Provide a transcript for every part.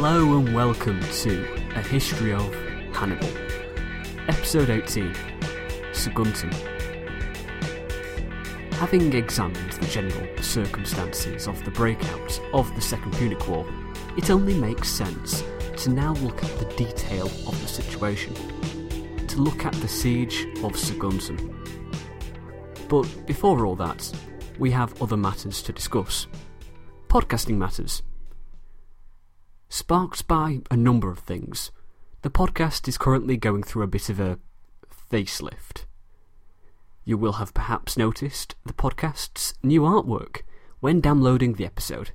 Hello and welcome to A History of Hannibal, Episode 18 Saguntum. Having examined the general circumstances of the breakout of the Second Punic War, it only makes sense to now look at the detail of the situation, to look at the siege of Saguntum. But before all that, we have other matters to discuss. Podcasting matters. Sparked by a number of things, the podcast is currently going through a bit of a facelift. You will have perhaps noticed the podcast's new artwork when downloading the episode.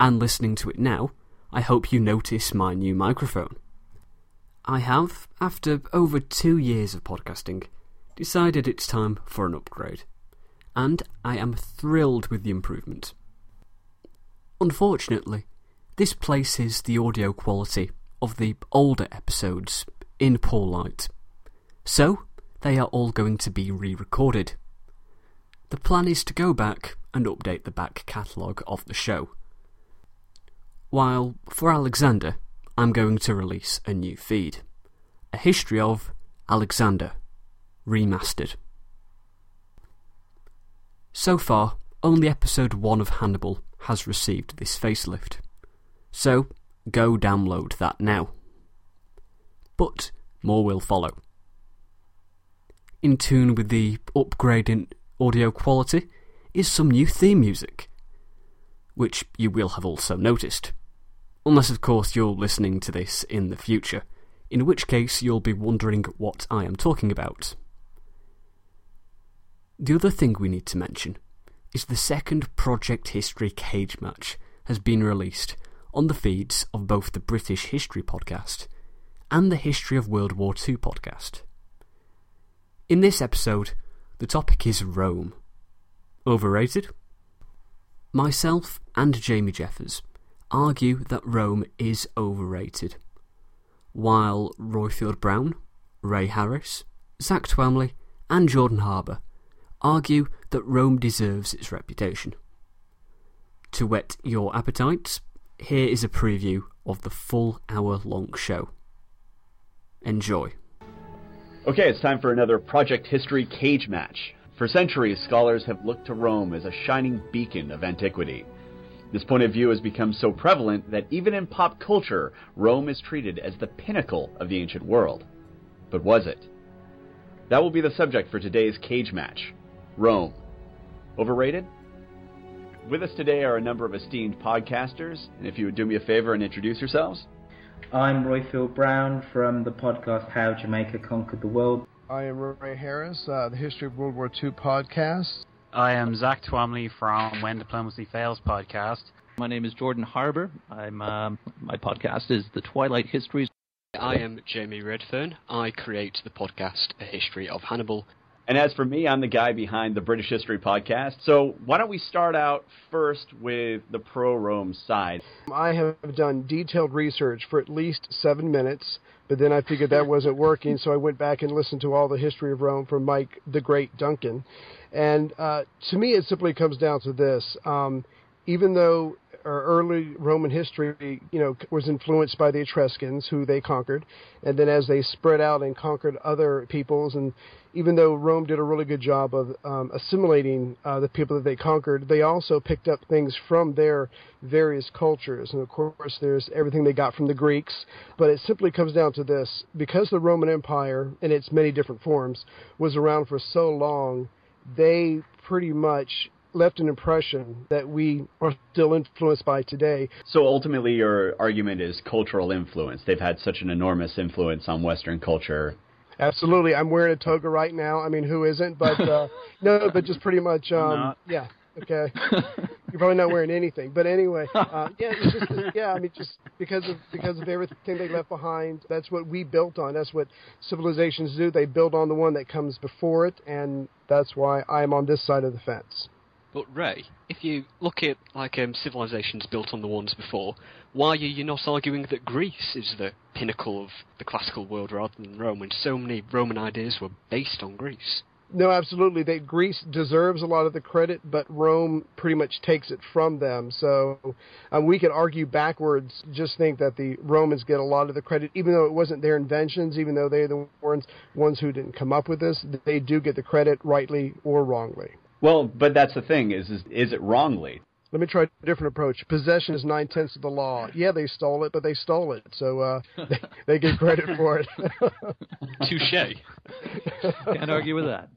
And listening to it now, I hope you notice my new microphone. I have, after over two years of podcasting, decided it's time for an upgrade, and I am thrilled with the improvement. Unfortunately, this places the audio quality of the older episodes in poor light, so they are all going to be re recorded. The plan is to go back and update the back catalogue of the show. While for Alexander, I'm going to release a new feed A History of Alexander Remastered. So far, only episode 1 of Hannibal has received this facelift. So, go download that now. But more will follow. In tune with the upgrade in audio quality is some new theme music, which you will have also noticed. Unless, of course, you're listening to this in the future, in which case you'll be wondering what I am talking about. The other thing we need to mention is the second Project History cage match has been released on the feeds of both the British History podcast and the History of World War II podcast. In this episode, the topic is Rome. Overrated? Myself and Jamie Jeffers argue that Rome is overrated, while Royfield Brown, Ray Harris, Zach Twamley, and Jordan Harbour argue that Rome deserves its reputation. To whet your appetites, here is a preview of the full hour long show. Enjoy. Okay, it's time for another Project History cage match. For centuries, scholars have looked to Rome as a shining beacon of antiquity. This point of view has become so prevalent that even in pop culture, Rome is treated as the pinnacle of the ancient world. But was it? That will be the subject for today's cage match. Rome. Overrated? With us today are a number of esteemed podcasters, and if you would do me a favor and introduce yourselves. I'm Royfield Brown from the podcast How Jamaica Conquered the World. I am Ray Harris, uh, the History of World War II podcast. I am Zach Twamley from When Diplomacy Fails podcast. My name is Jordan Harbour. I'm um, my podcast is The Twilight Histories. I am Jamie Redfern. I create the podcast A History of Hannibal. And as for me, I'm the guy behind the British History podcast. So why don't we start out first with the pro Rome side? I have done detailed research for at least seven minutes, but then I figured that wasn't working, so I went back and listened to all the history of Rome from Mike the Great Duncan. And uh, to me, it simply comes down to this. Um, even though our early Roman history, you know, was influenced by the Etruscans, who they conquered, and then as they spread out and conquered other peoples, and even though Rome did a really good job of um, assimilating uh, the people that they conquered, they also picked up things from their various cultures, and of course, there's everything they got from the Greeks. But it simply comes down to this: because the Roman Empire, in its many different forms, was around for so long, they pretty much left an impression that we are still influenced by today. So ultimately, your argument is cultural influence. They've had such an enormous influence on Western culture. Absolutely, I'm wearing a toga right now. I mean, who isn't? But uh, no, but just pretty much, um, yeah. Okay, you're probably not wearing anything, but anyway, uh, yeah, it's just yeah. I mean, just because of because of everything they left behind. That's what we built on. That's what civilizations do. They build on the one that comes before it, and that's why I'm on this side of the fence. But Ray, if you look at like um, civilizations built on the ones before, why are you not arguing that Greece is the pinnacle of the classical world rather than Rome, when so many Roman ideas were based on Greece? No, absolutely. They Greece deserves a lot of the credit, but Rome pretty much takes it from them. So um, we could argue backwards. Just think that the Romans get a lot of the credit, even though it wasn't their inventions, even though they're the ones ones who didn't come up with this. They do get the credit, rightly or wrongly. Well, but that's the thing is, is, is it wrongly? Let me try a different approach. Possession is nine tenths of the law. Yeah, they stole it, but they stole it, so uh, they, they get credit for it. Touche. Can't argue with that.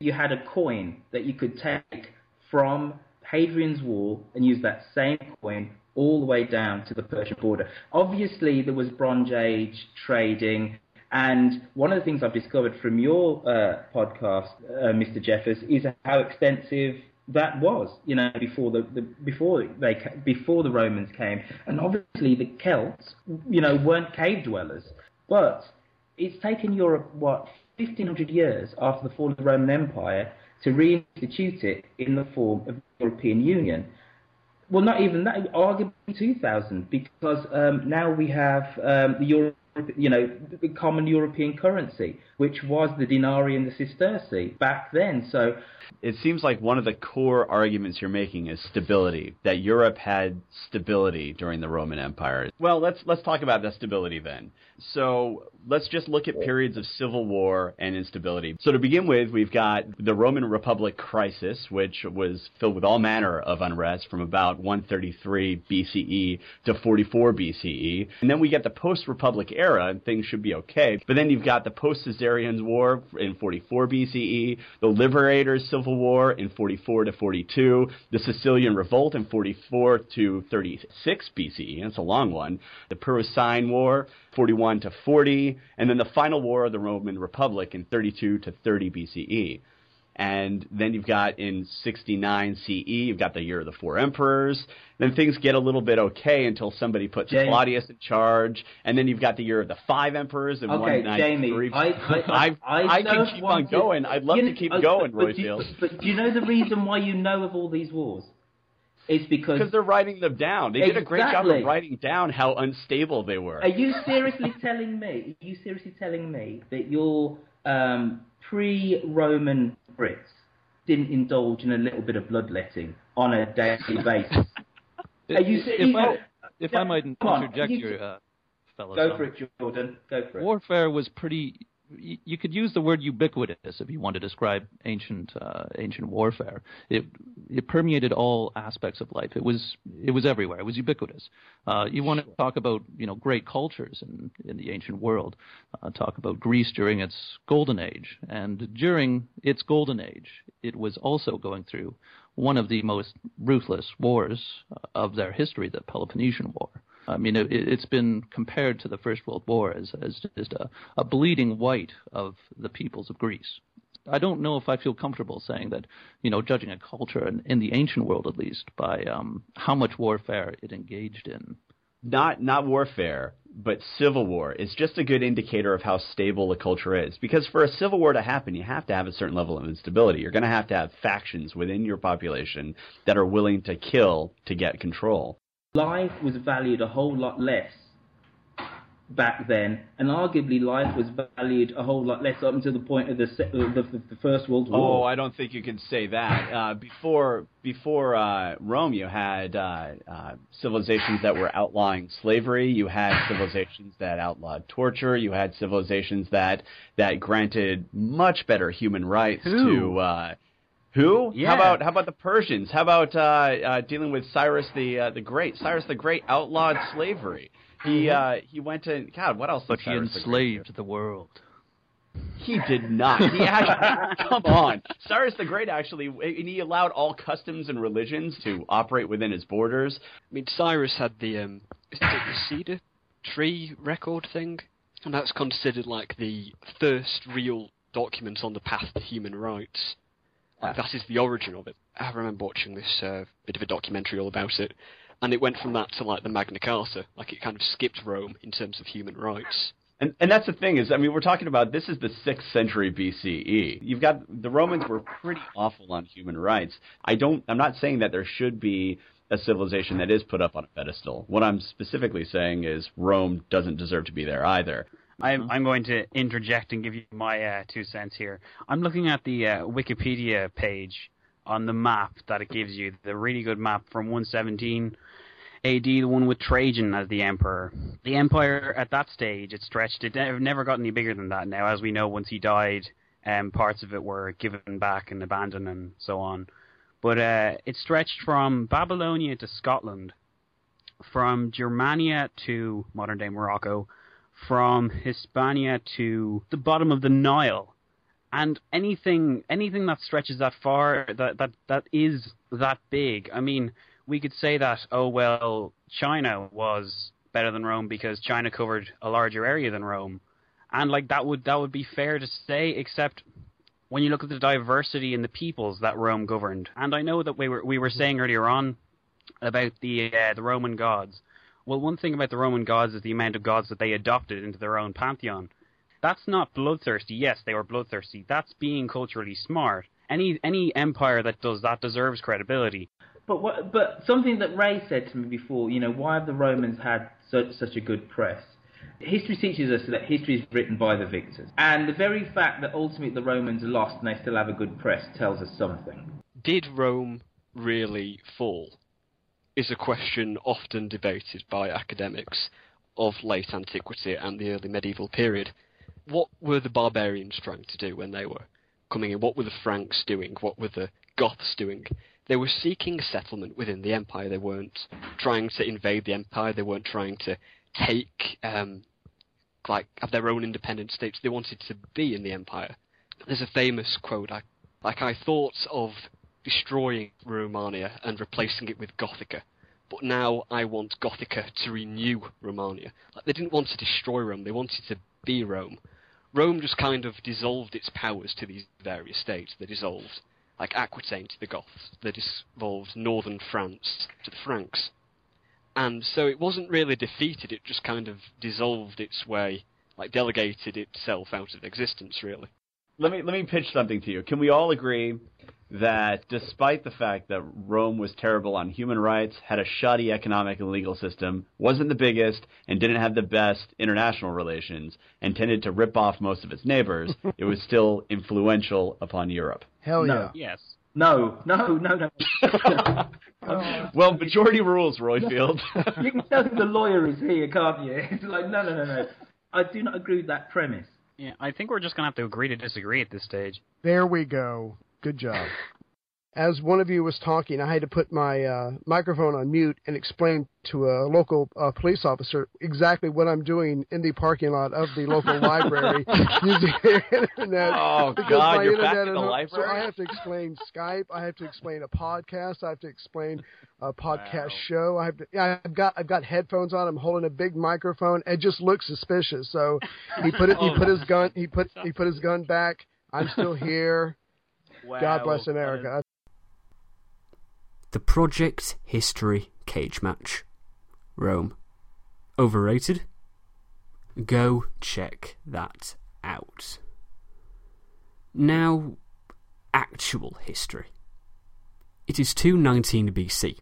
You had a coin that you could take from Hadrian's Wall and use that same coin all the way down to the Persian border. Obviously, there was Bronze Age trading, and one of the things I've discovered from your uh, podcast, uh, Mr. Jeffers, is how extensive that was, you know, before the, the before they before the Romans came, and obviously the Celts, you know, weren't cave dwellers, but it's taken Europe what 1500 years after the fall of the Roman Empire to reinstitute it in the form of the European Union. Well, not even that, arguably 2000, because um, now we have um, the Euro, you know, the common European currency, which was the denarii and the sesterce back then. So it seems like one of the core arguments you're making is stability. That Europe had stability during the Roman Empire. Well, let's let's talk about that stability then. So let's just look at periods of civil war and instability. So to begin with, we've got the Roman Republic crisis, which was filled with all manner of unrest from about 133 BCE to 44 BCE. And then we get the post-Republic era, and things should be okay. But then you've got the post-Caesarian War in 44 BCE, the Liberators Civil War in 44 to 42, the Sicilian Revolt in 44 to 36 BCE. That's a long one. The Perusine War, 41 to 40, and then the final war of the Roman Republic in 32 to 30 BCE. And then you've got in 69 CE, you've got the year of the four emperors. Then things get a little bit okay until somebody puts James. Claudius in charge. And then you've got the year of the five emperors in Okay, 193. Jamie, I- I- I I can keep on going. I'd love to keep going, but, but do you- Royfield. But do you know the reason why you know of all these wars? It's because Because they're writing them down. They did a great job of writing down how unstable they were. Are you seriously telling me? Are you seriously telling me that your um, pre-Roman Brits didn't indulge in a little bit of bloodletting on a daily basis? Are you if you I, if no, I might interject you- here, uh, fellows. Go um, for it, Jordan. Go for it. warfare was pretty. You could use the word ubiquitous if you want to describe ancient uh, ancient warfare. It it permeated all aspects of life. It was it was everywhere. It was ubiquitous. Uh, you want to talk about you know great cultures in in the ancient world. Uh, talk about Greece during its golden age, and during its golden age, it was also going through one of the most ruthless wars uh, of their history, the Peloponnesian War. I mean, it, it's been compared to the First World War as, as just a, a bleeding white of the peoples of Greece. I don't know if I feel comfortable saying that, you know, judging a culture in, in the ancient world at least by um, how much warfare it engaged in. not not warfare, but civil war is just a good indicator of how stable a culture is. Because for a civil war to happen, you have to have a certain level of instability. You're going to have to have factions within your population that are willing to kill to get control. life was valued a whole lot less back then, and arguably life was valued a whole lot less up until the point of the uh, the, the, the First World War. Oh, I don't think you can say that. Uh, before before uh, Rome, you had uh, uh, civilizations that were outlawing slavery. You had civilizations that outlawed torture. You had civilizations that that granted much better human rights Who? to. Uh, who? Yeah. How about how about the Persians? How about uh, uh, dealing with Cyrus the uh, the Great? Cyrus the Great outlawed slavery. He uh, he went to God. What else? But he Cyrus the enslaved the world. He did not. He actually, come on. Cyrus the Great actually, and he allowed all customs and religions to operate within his borders. I mean, Cyrus had the um, the cedar tree record thing, and that's considered like the first real document on the path to human rights. Like that is the origin of it. I remember watching this uh, bit of a documentary all about it, and it went from that to like the Magna Carta. Like it kind of skipped Rome in terms of human rights. And, and that's the thing is, I mean, we're talking about this is the sixth century BCE. You've got the Romans were pretty awful on human rights. I don't. I'm not saying that there should be a civilization that is put up on a pedestal. What I'm specifically saying is Rome doesn't deserve to be there either. I'm, I'm going to interject and give you my uh, two cents here. I'm looking at the uh, Wikipedia page on the map that it gives you, the really good map from 117 AD, the one with Trajan as the emperor. The empire at that stage, it stretched. It never, got any bigger than that. Now, as we know, once he died, um, parts of it were given back and abandoned and so on. But uh, it stretched from Babylonia to Scotland, from Germania to modern day Morocco, from Hispania to the bottom of the Nile. And anything anything that stretches that far that, that that is that big. I mean, we could say that, oh well, China was better than Rome because China covered a larger area than Rome. And like that would that would be fair to say, except when you look at the diversity in the peoples that Rome governed. And I know that we were we were saying earlier on about the uh, the Roman gods. Well, one thing about the Roman gods is the amount of gods that they adopted into their own pantheon. That's not bloodthirsty. Yes, they were bloodthirsty. That's being culturally smart. Any any empire that does that deserves credibility. But what, but something that Ray said to me before, you know, why have the Romans had such such a good press? History teaches us that history is written by the victors, and the very fact that ultimately the Romans lost and they still have a good press tells us something. Did Rome really fall? Is a question often debated by academics of late antiquity and the early medieval period. What were the barbarians trying to do when they were coming in? What were the Franks doing? What were the Goths doing? They were seeking settlement within the empire. They weren't trying to invade the empire. They weren't trying to take um, like have their own independent states. They wanted to be in the empire. There's a famous quote. I, like I thought of destroying Romania and replacing it with Gothica, but now I want Gothica to renew Romania. Like they didn't want to destroy Rome. They wanted to be Rome. Rome just kind of dissolved its powers to these various states. They dissolved like Aquitaine to the Goths. They dissolved northern France to the Franks and so it wasn't really defeated, it just kind of dissolved its way, like delegated itself out of existence, really. Let me let me pitch something to you. Can we all agree that despite the fact that Rome was terrible on human rights, had a shoddy economic and legal system, wasn't the biggest, and didn't have the best international relations, and tended to rip off most of its neighbors, it was still influential upon Europe? Hell yeah. No. Yes. No, no, no, no. Well, majority rules, Royfield. you can tell the lawyer is here, can't you? It's like, no, no, no, no. I do not agree with that premise. Yeah, I think we're just gonna have to agree to disagree at this stage. There we go. Good job. As one of you was talking, I had to put my uh, microphone on mute and explain to a local uh, police officer exactly what I'm doing in the parking lot of the local library using the internet. Oh, God, my you're internet back at the library? So I have to explain Skype. I have to explain a podcast. I have to explain a podcast Wow. show. I have to. Yeah, I've got I've got headphones on. I'm holding a big microphone. It just looks suspicious. So he put it. He put his gun. He put he put his gun back. I'm still here. God bless America. The Project History Cage Match. Rome. Overrated? Go check that out. Now, actual history. It is 219 BC.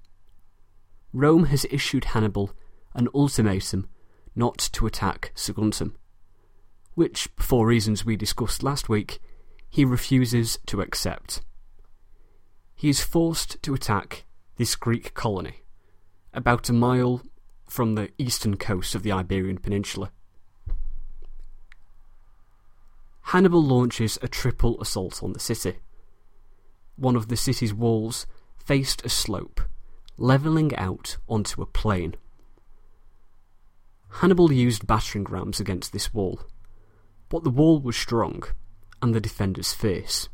Rome has issued Hannibal an ultimatum not to attack Saguntum, which, for reasons we discussed last week, he refuses to accept he is forced to attack this Greek colony, about a mile from the eastern coast of the Iberian Peninsula. Hannibal launches a triple assault on the city. One of the city's walls faced a slope, levelling out onto a plain. Hannibal used battering rams against this wall, but the wall was strong and the defenders fierce.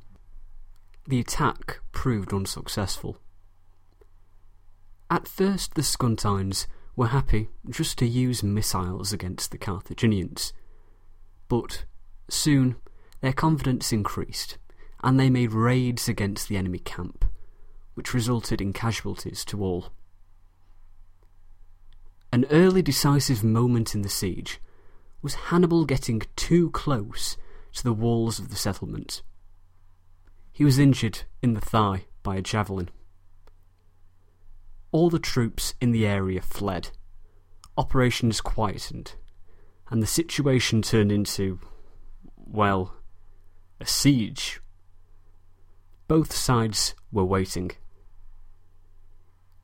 The attack proved unsuccessful. At first, the Saguntines were happy just to use missiles against the Carthaginians, but soon their confidence increased and they made raids against the enemy camp, which resulted in casualties to all. An early decisive moment in the siege was Hannibal getting too close to the walls of the settlement. He was injured in the thigh by a javelin. All the troops in the area fled. Operations quietened. and the situation turned into, well, a siege. Both sides were waiting.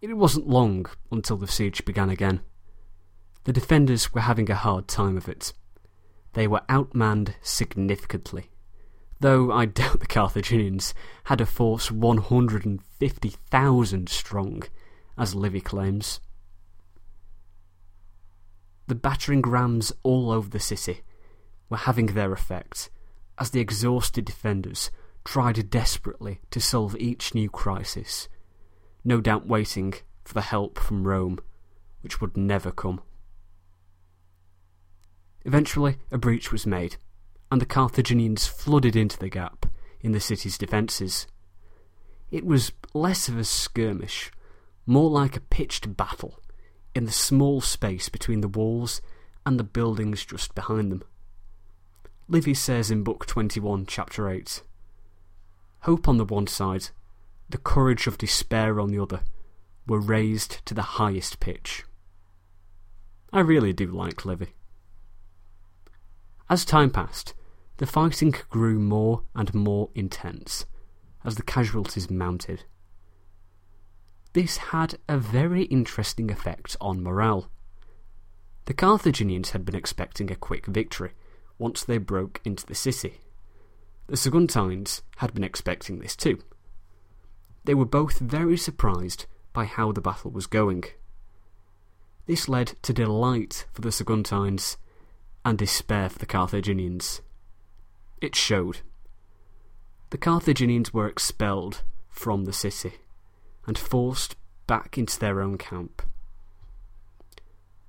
It wasn't long until the siege began again. The defenders were having a hard time of it. They were outmanned significantly, though I doubt the Carthaginians had a force 150,000 strong, as Livy claims. The battering rams all over the city were having their effect as the exhausted defenders tried desperately to solve each new crisis, no doubt waiting for the help from Rome, which would never come. Eventually, a breach was made, and the Carthaginians flooded into the gap in the city's defences. It was less of a skirmish, more like a pitched battle in the small space between the walls and the buildings just behind them. Livy says in Book 21, Chapter 8 Hope on the one side, the courage of despair on the other, were raised to the highest pitch. I really do like Livy. As time passed, the fighting grew more and more intense as the casualties mounted. This had a very interesting effect on morale. The Carthaginians had been expecting a quick victory once they broke into the city. The Saguntines had been expecting this too. They were both very surprised by how the battle was going. This led to delight for the Saguntines and despair for the Carthaginians. It showed. The Carthaginians were expelled from the city and forced back into their own camp.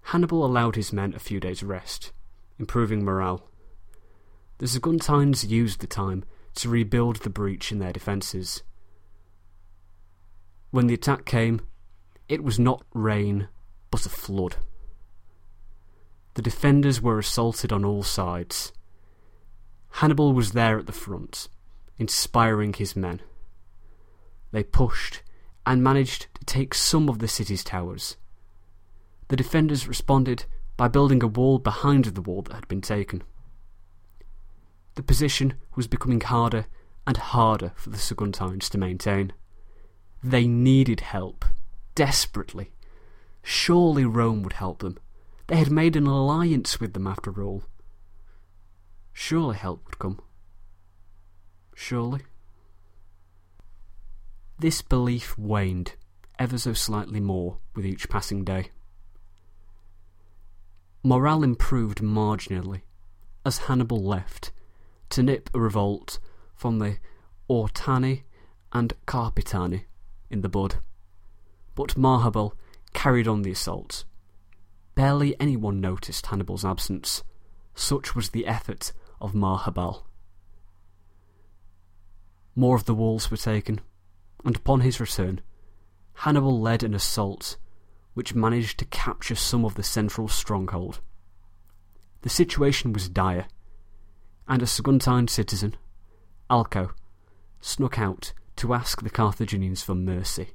Hannibal allowed his men a few days' rest, improving morale. The Saguntines used the time to rebuild the breach in their defences. When the attack came, it was not rain, but a flood. The defenders were assaulted on all sides. Hannibal was there at the front, inspiring his men. They pushed and managed to take some of the city's towers. The defenders responded by building a wall behind the wall that had been taken. The position was becoming harder and harder for the Saguntines to maintain. They needed help, desperately. Surely Rome would help them. They had made an alliance with them after all. Surely help would come. Surely. This belief waned ever so slightly more with each passing day. Morale improved marginally as Hannibal left to nip a revolt from the Oretani and Carpetani in the bud. But Maharbal carried on the assault. Barely anyone noticed Hannibal's absence. Such was the effort of Maharbal. More of the walls were taken, and upon his return, Hannibal led an assault which managed to capture some of the central stronghold. The situation was dire, and a Saguntine citizen, Alco, snuck out to ask the Carthaginians for mercy,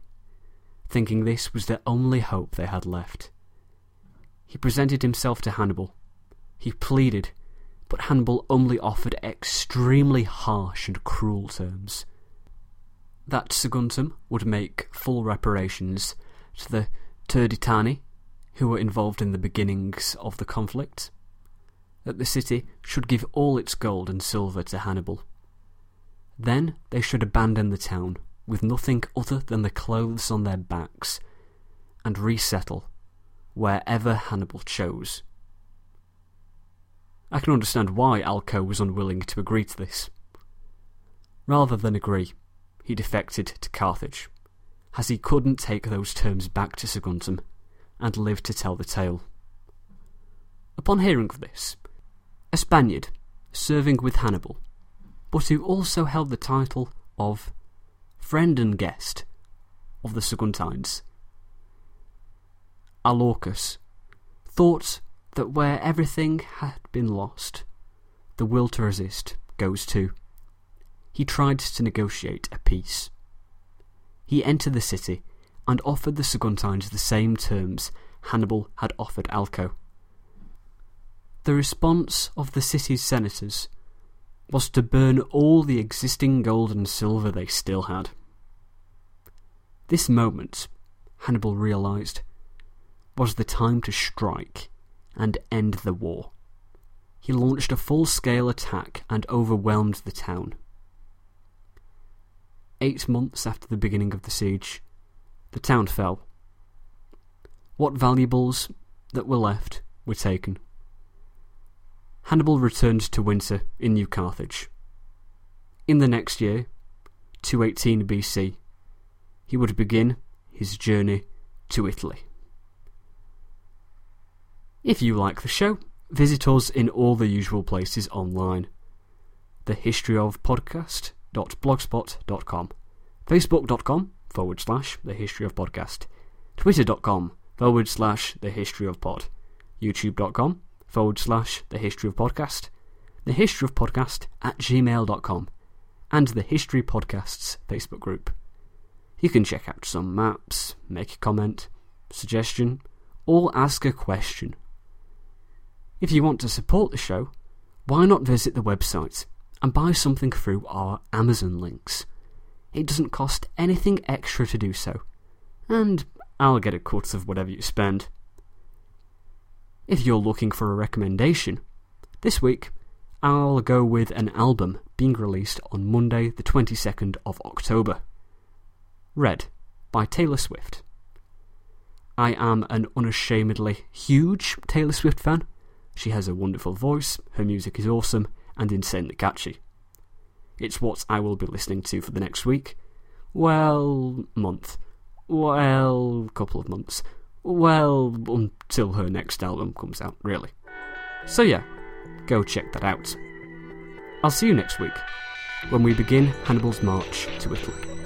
thinking this was the only hope they had left. He presented himself to Hannibal. He pleaded, but Hannibal only offered extremely harsh and cruel terms that Saguntum would make full reparations to the Turdetani, who were involved in the beginnings of the conflict, that the city should give all its gold and silver to Hannibal. Then they should abandon the town with nothing other than the clothes on their backs and resettle wherever Hannibal chose. I can understand why Alco was unwilling to agree to this. Rather than agree, he defected to Carthage, as he couldn't take those terms back to Saguntum and live to tell the tale. Upon hearing of this, a Spaniard serving with Hannibal, but who also held the title of friend and guest of the Saguntines, Alorcus, thought that where everything had been lost, the will to resist goes too he tried to negotiate a peace. He entered the city and offered the Saguntines the same terms Hannibal had offered Alco. the response of the city's senators was to burn all the existing gold and silver they still had. This moment, Hannibal realised, was the time to strike and end the war. He launched a full-scale attack and overwhelmed the town. Eight months after the beginning of the siege, the town fell. What valuables that were left were taken. Hannibal returned to winter in New Carthage. In the next year, 218 BC, he would begin his journey to Italy. If you like the show, visit us in all the usual places online. The History of Podcast.blogspot.com, Facebook.com forward slash The History of Podcast, Twitter.com forward slash The History of Pod, YouTube.com forward slash The History of Podcast, The History of Podcast at gmail.com, and The History Podcasts Facebook group. You can check out some maps, make a comment, suggestion, or ask a question. If you want to support the show, why not visit the website and buy something through our Amazon links? It doesn't cost anything extra to do so, and I'll get a cut of whatever you spend. If you're looking for a recommendation, this week I'll go with an album being released on Monday, the 22nd of October. Red by Taylor Swift. I am an unashamedly huge Taylor Swift fan. She has a wonderful voice, her music is awesome, and insanely catchy. It's what I will be listening to for the next week. Well, month. Well, couple of months. Well, until her next album comes out, really. So, yeah, go check that out. I'll see you next week when we begin Hannibal's march to Italy.